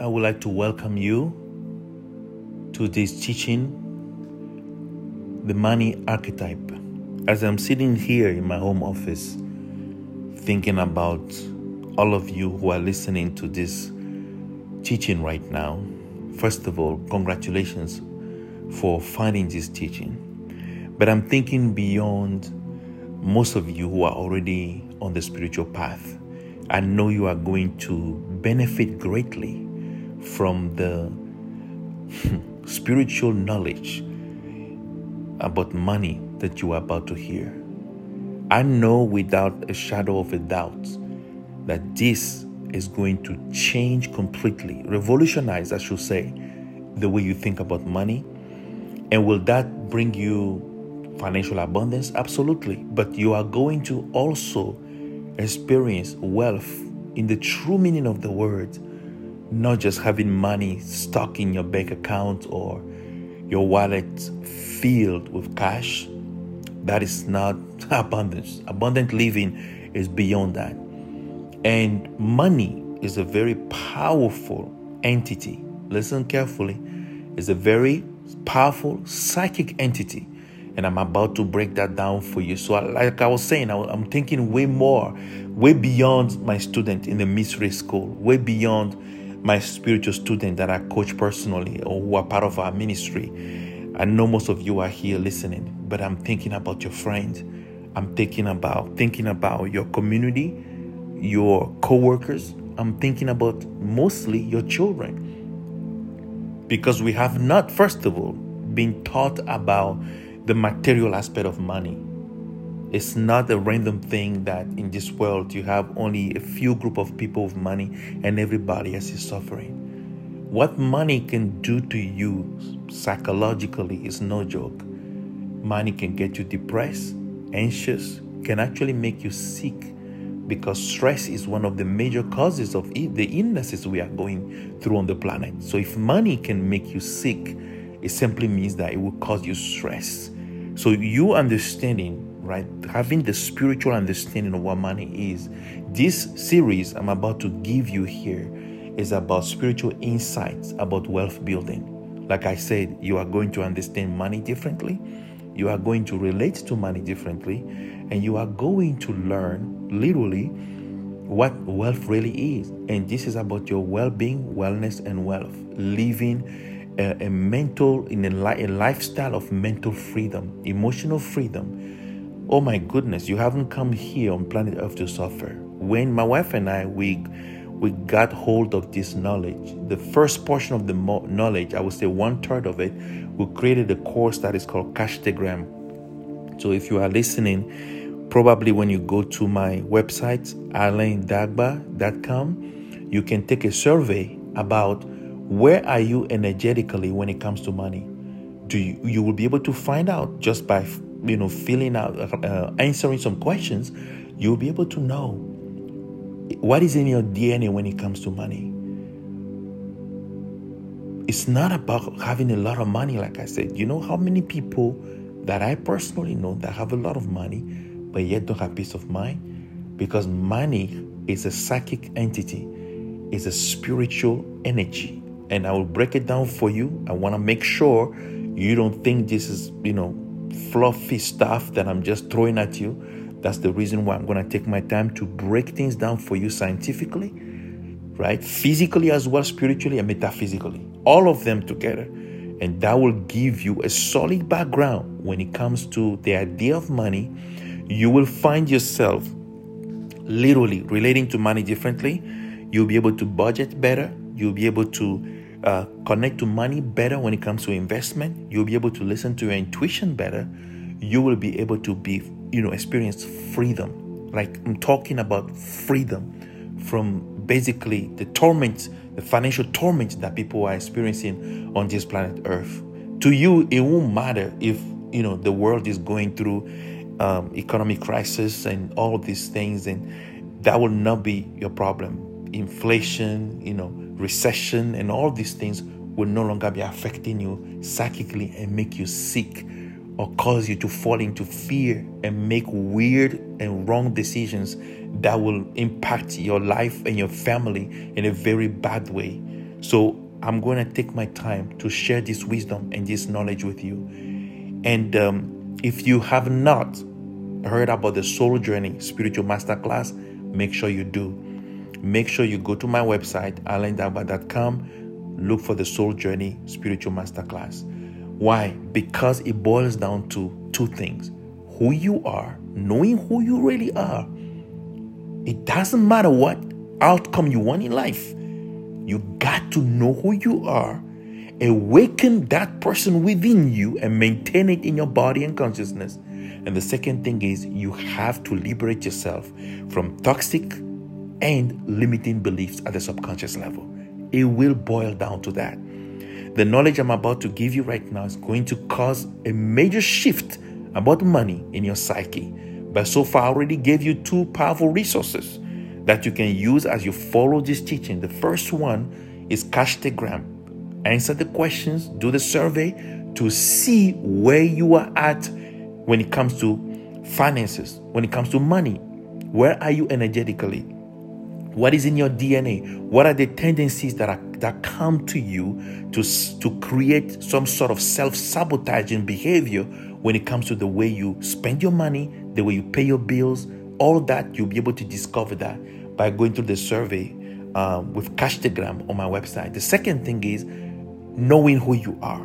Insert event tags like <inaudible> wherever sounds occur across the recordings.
I would like to welcome you to this teaching, The Money Archetype. As I'm sitting here in my home office, thinking about all of you who are listening to this teaching right now, first of all, congratulations for finding this teaching. But I'm thinking beyond most of you who are already on the spiritual path. I know you are going to benefit greatly from the <laughs> spiritual knowledge about money that you are about to hear. I know without a shadow of a doubt that this is going to change completely, revolutionize, I should say, the way you think about money. And will that bring you financial abundance? Absolutely. But you are going to also experience wealth in the true meaning of the word, not just having money stuck in your bank account or your wallet filled with cash. That is not <laughs> abundance. Abundant living is beyond that. And money is a very powerful entity. Listen carefully. It's a very powerful psychic entity and I'm about to break that down for you. So, like I was saying, I'm thinking way more, way beyond my student in the mystery school, way beyond my spiritual student that I coach personally or who are part of our ministry. I know most of you are here listening, but I'm thinking about your friends. I'm thinking about thinking about your community, your co-workers. I'm thinking about mostly your children. Because we have not, first of all, been taught about the material aspect of money. It's not a random thing that in this world you have only a few group of people with money and everybody else is suffering. What money can do to you psychologically is no joke. Money can get you depressed, anxious, can actually make you sick because stress is one of the major causes of the illnesses we are going through on the planet. So if money can make you sick, it simply means that it will cause you stress. So you understanding, right, having the spiritual understanding of what money is. This series I'm about to give you here is about spiritual insights about wealth building. Like I said, you are going to understand money differently. You are going to relate to money differently, and you are going to learn literally what wealth really is. And this is about your well being, wellness, and wealth. Living a, mental, in a, a lifestyle of mental freedom, emotional freedom. Oh my goodness, you haven't come here on planet Earth to suffer. When my wife and I, we we got hold of this knowledge. The first portion of the mo- knowledge, I would say one third of it, we created a course that is called Cashtagram. So if you are listening, probably when you go to my website, alaindagba.com, you can take a survey about where are you energetically when it comes to money? Do you, you will be able to find out just by you know filling out uh, answering some questions. You'll be able to know what is in your DNA when it comes to money. It's not about having a lot of money, like I said. You know how many people that I personally know that have a lot of money but yet don't have peace of mind? Because money is a psychic entity, is a spiritual energy and I will break it down for you. I want to make sure you don't think this is, you know, fluffy stuff that I'm just throwing at you. That's the reason why I'm going to take my time to break things down for you scientifically, right? Physically as well, spiritually and metaphysically. All of them together. And that will give you a solid background when it comes to the idea of money. You will find yourself literally relating to money differently. You'll be able to budget better. You'll be able to uh, connect to money better when it comes to investment. You'll be able to listen to your intuition better. You will be able to be, you know, experience freedom. Like I'm talking about freedom from basically the torment, the financial torment that people are experiencing on this planet Earth. To you, it won't matter if you know the world is going through um, economic crisis and all these things, and that will not be your problem. Inflation, you know, recession, and all these things will no longer be affecting you psychically and make you sick or cause you to fall into fear and make weird and wrong decisions that will impact your life and your family in a very bad way. So I'm going to take my time to share this wisdom and this knowledge with you. And um, if you have not heard about the Soul Journey Spiritual Masterclass, make sure you do. Make sure you go to my website, alaindagba.com, look for the Soul Journey Spiritual Masterclass. Why? Because it boils down to two things who you are, knowing who you really are. It doesn't matter what outcome you want in life, you got to know who you are, awaken that person within you, and maintain it in your body and consciousness. And the second thing is you have to liberate yourself from toxic and limiting beliefs at the subconscious level. It will boil down to that. The knowledge I'm about to give you right now is going to cause a major shift about money in your psyche. But so far, I already gave you two powerful resources that you can use as you follow this teaching. The first one is Cashtagram. Answer the questions, do the survey to see where you are at when it comes to finances, when it comes to money. Where are you energetically? What is in your DNA? What are the tendencies that are that come to you to, to create some sort of self-sabotaging behavior when it comes to the way you spend your money, the way you pay your bills, all that you'll be able to discover that by going through the survey um, with Cashtagram on my website. The second thing is knowing who you are.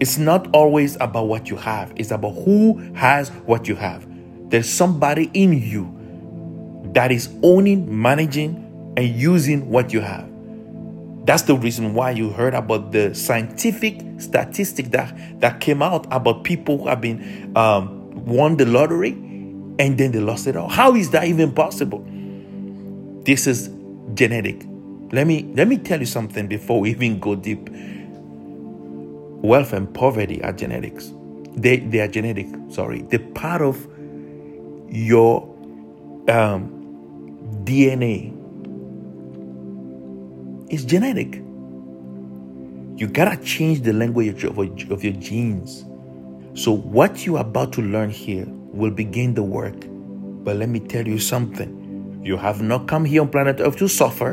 It's not always about what you have, it's about who has what you have. There's somebody in you that is owning, managing, and using what you have. That's the reason why you heard about the scientific statistic that, that came out about people who have been um, won the lottery and then they lost it all. How is that even possible? This is genetic. Let me let me tell you something before we even go deep. Wealth and poverty are genetics. They they are genetic. Sorry, they're part of your um, DNA is genetic. You gotta change the language of, of your genes. So, what you're about to learn here will begin the work. But let me tell you something you have not come here on planet Earth to suffer.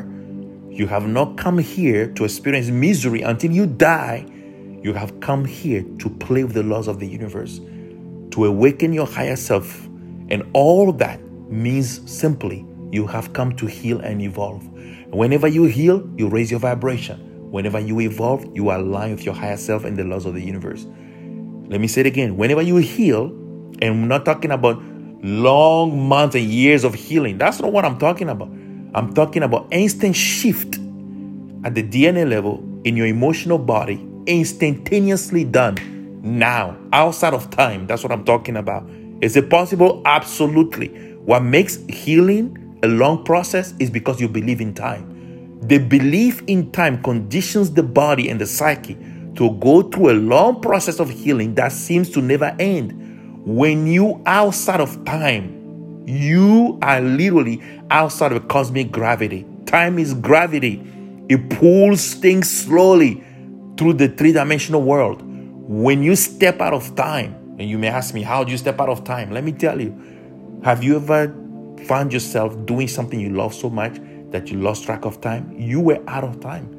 You have not come here to experience misery until you die. You have come here to play with the laws of the universe, to awaken your higher self. And all that means simply you have come to heal and evolve. Whenever you heal, you raise your vibration. Whenever you evolve, you align with your higher self and the laws of the universe. Let me say it again. Whenever you heal, and I'm not talking about long months and years of healing. That's not what I'm talking about. I'm talking about instant shift at the DNA level in your emotional body, instantaneously done now, outside of time. That's what I'm talking about. Is it possible? Absolutely. What makes healing a long process is because you believe in time. The belief in time conditions the body and the psyche to go through a long process of healing that seems to never end. When you outside of time, you are literally outside of cosmic gravity. Time is gravity. It pulls things slowly through the three-dimensional world. When you step out of time, and you may ask me, how do you step out of time? Let me tell you. Have you ever found yourself doing something you love so much that you lost track of time, you were out of time.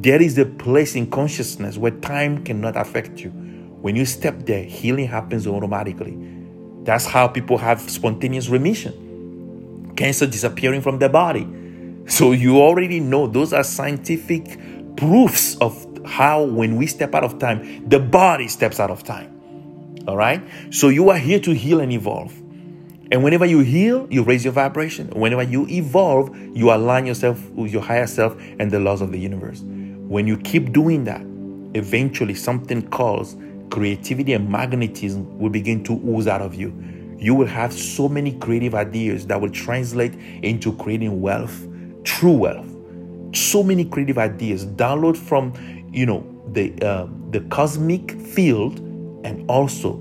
There is a place in consciousness where time cannot affect you. When you step there, healing happens automatically. That's how people have spontaneous remission, cancer disappearing from their body. So you already know those are scientific proofs of how when we step out of time, the body steps out of time. All right? So you are here to heal and evolve. And whenever you heal, you raise your vibration. Whenever you evolve, you align yourself with your higher self and the laws of the universe. When you keep doing that, eventually something called creativity and magnetism will begin to ooze out of you. You will have so many creative ideas that will translate into creating wealth, true wealth. So many creative ideas. Download from, you know, the uh, the cosmic field and also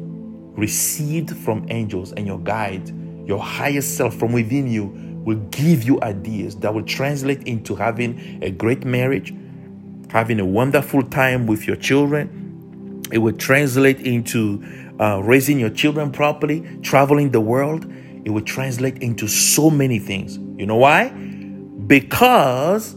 received from angels and your guide, your higher self from within you will give you ideas that will translate into having a great marriage, having a wonderful time with your children. It will translate into uh, raising your children properly, traveling the world. It will translate into so many things. You know why? Because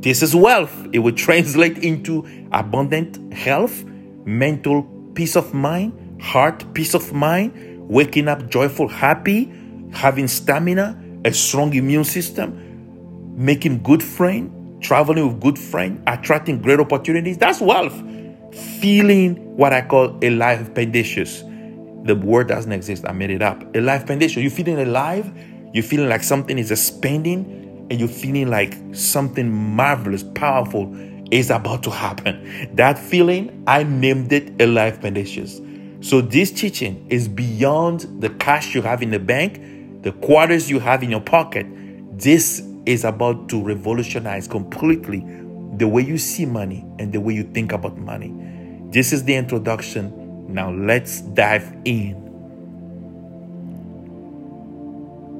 This is wealth. It will translate into abundant health, mental peace of mind, heart peace of mind, waking up joyful, happy, having stamina, a strong immune system, making good friends, traveling with good friends, attracting great opportunities. That's wealth. Feeling what I call a life pendacious. The word doesn't exist. I made it up. A life pendacious. You're feeling alive. You're feeling like something is expanding, and you're feeling like something marvelous, powerful is about to happen. That feeling, I named it a life pendacious. So this teaching is beyond the cash you have in the bank, the quarters you have in your pocket. This is about to revolutionize completely the way you see money and the way you think about money. This is the introduction. Now let's dive in.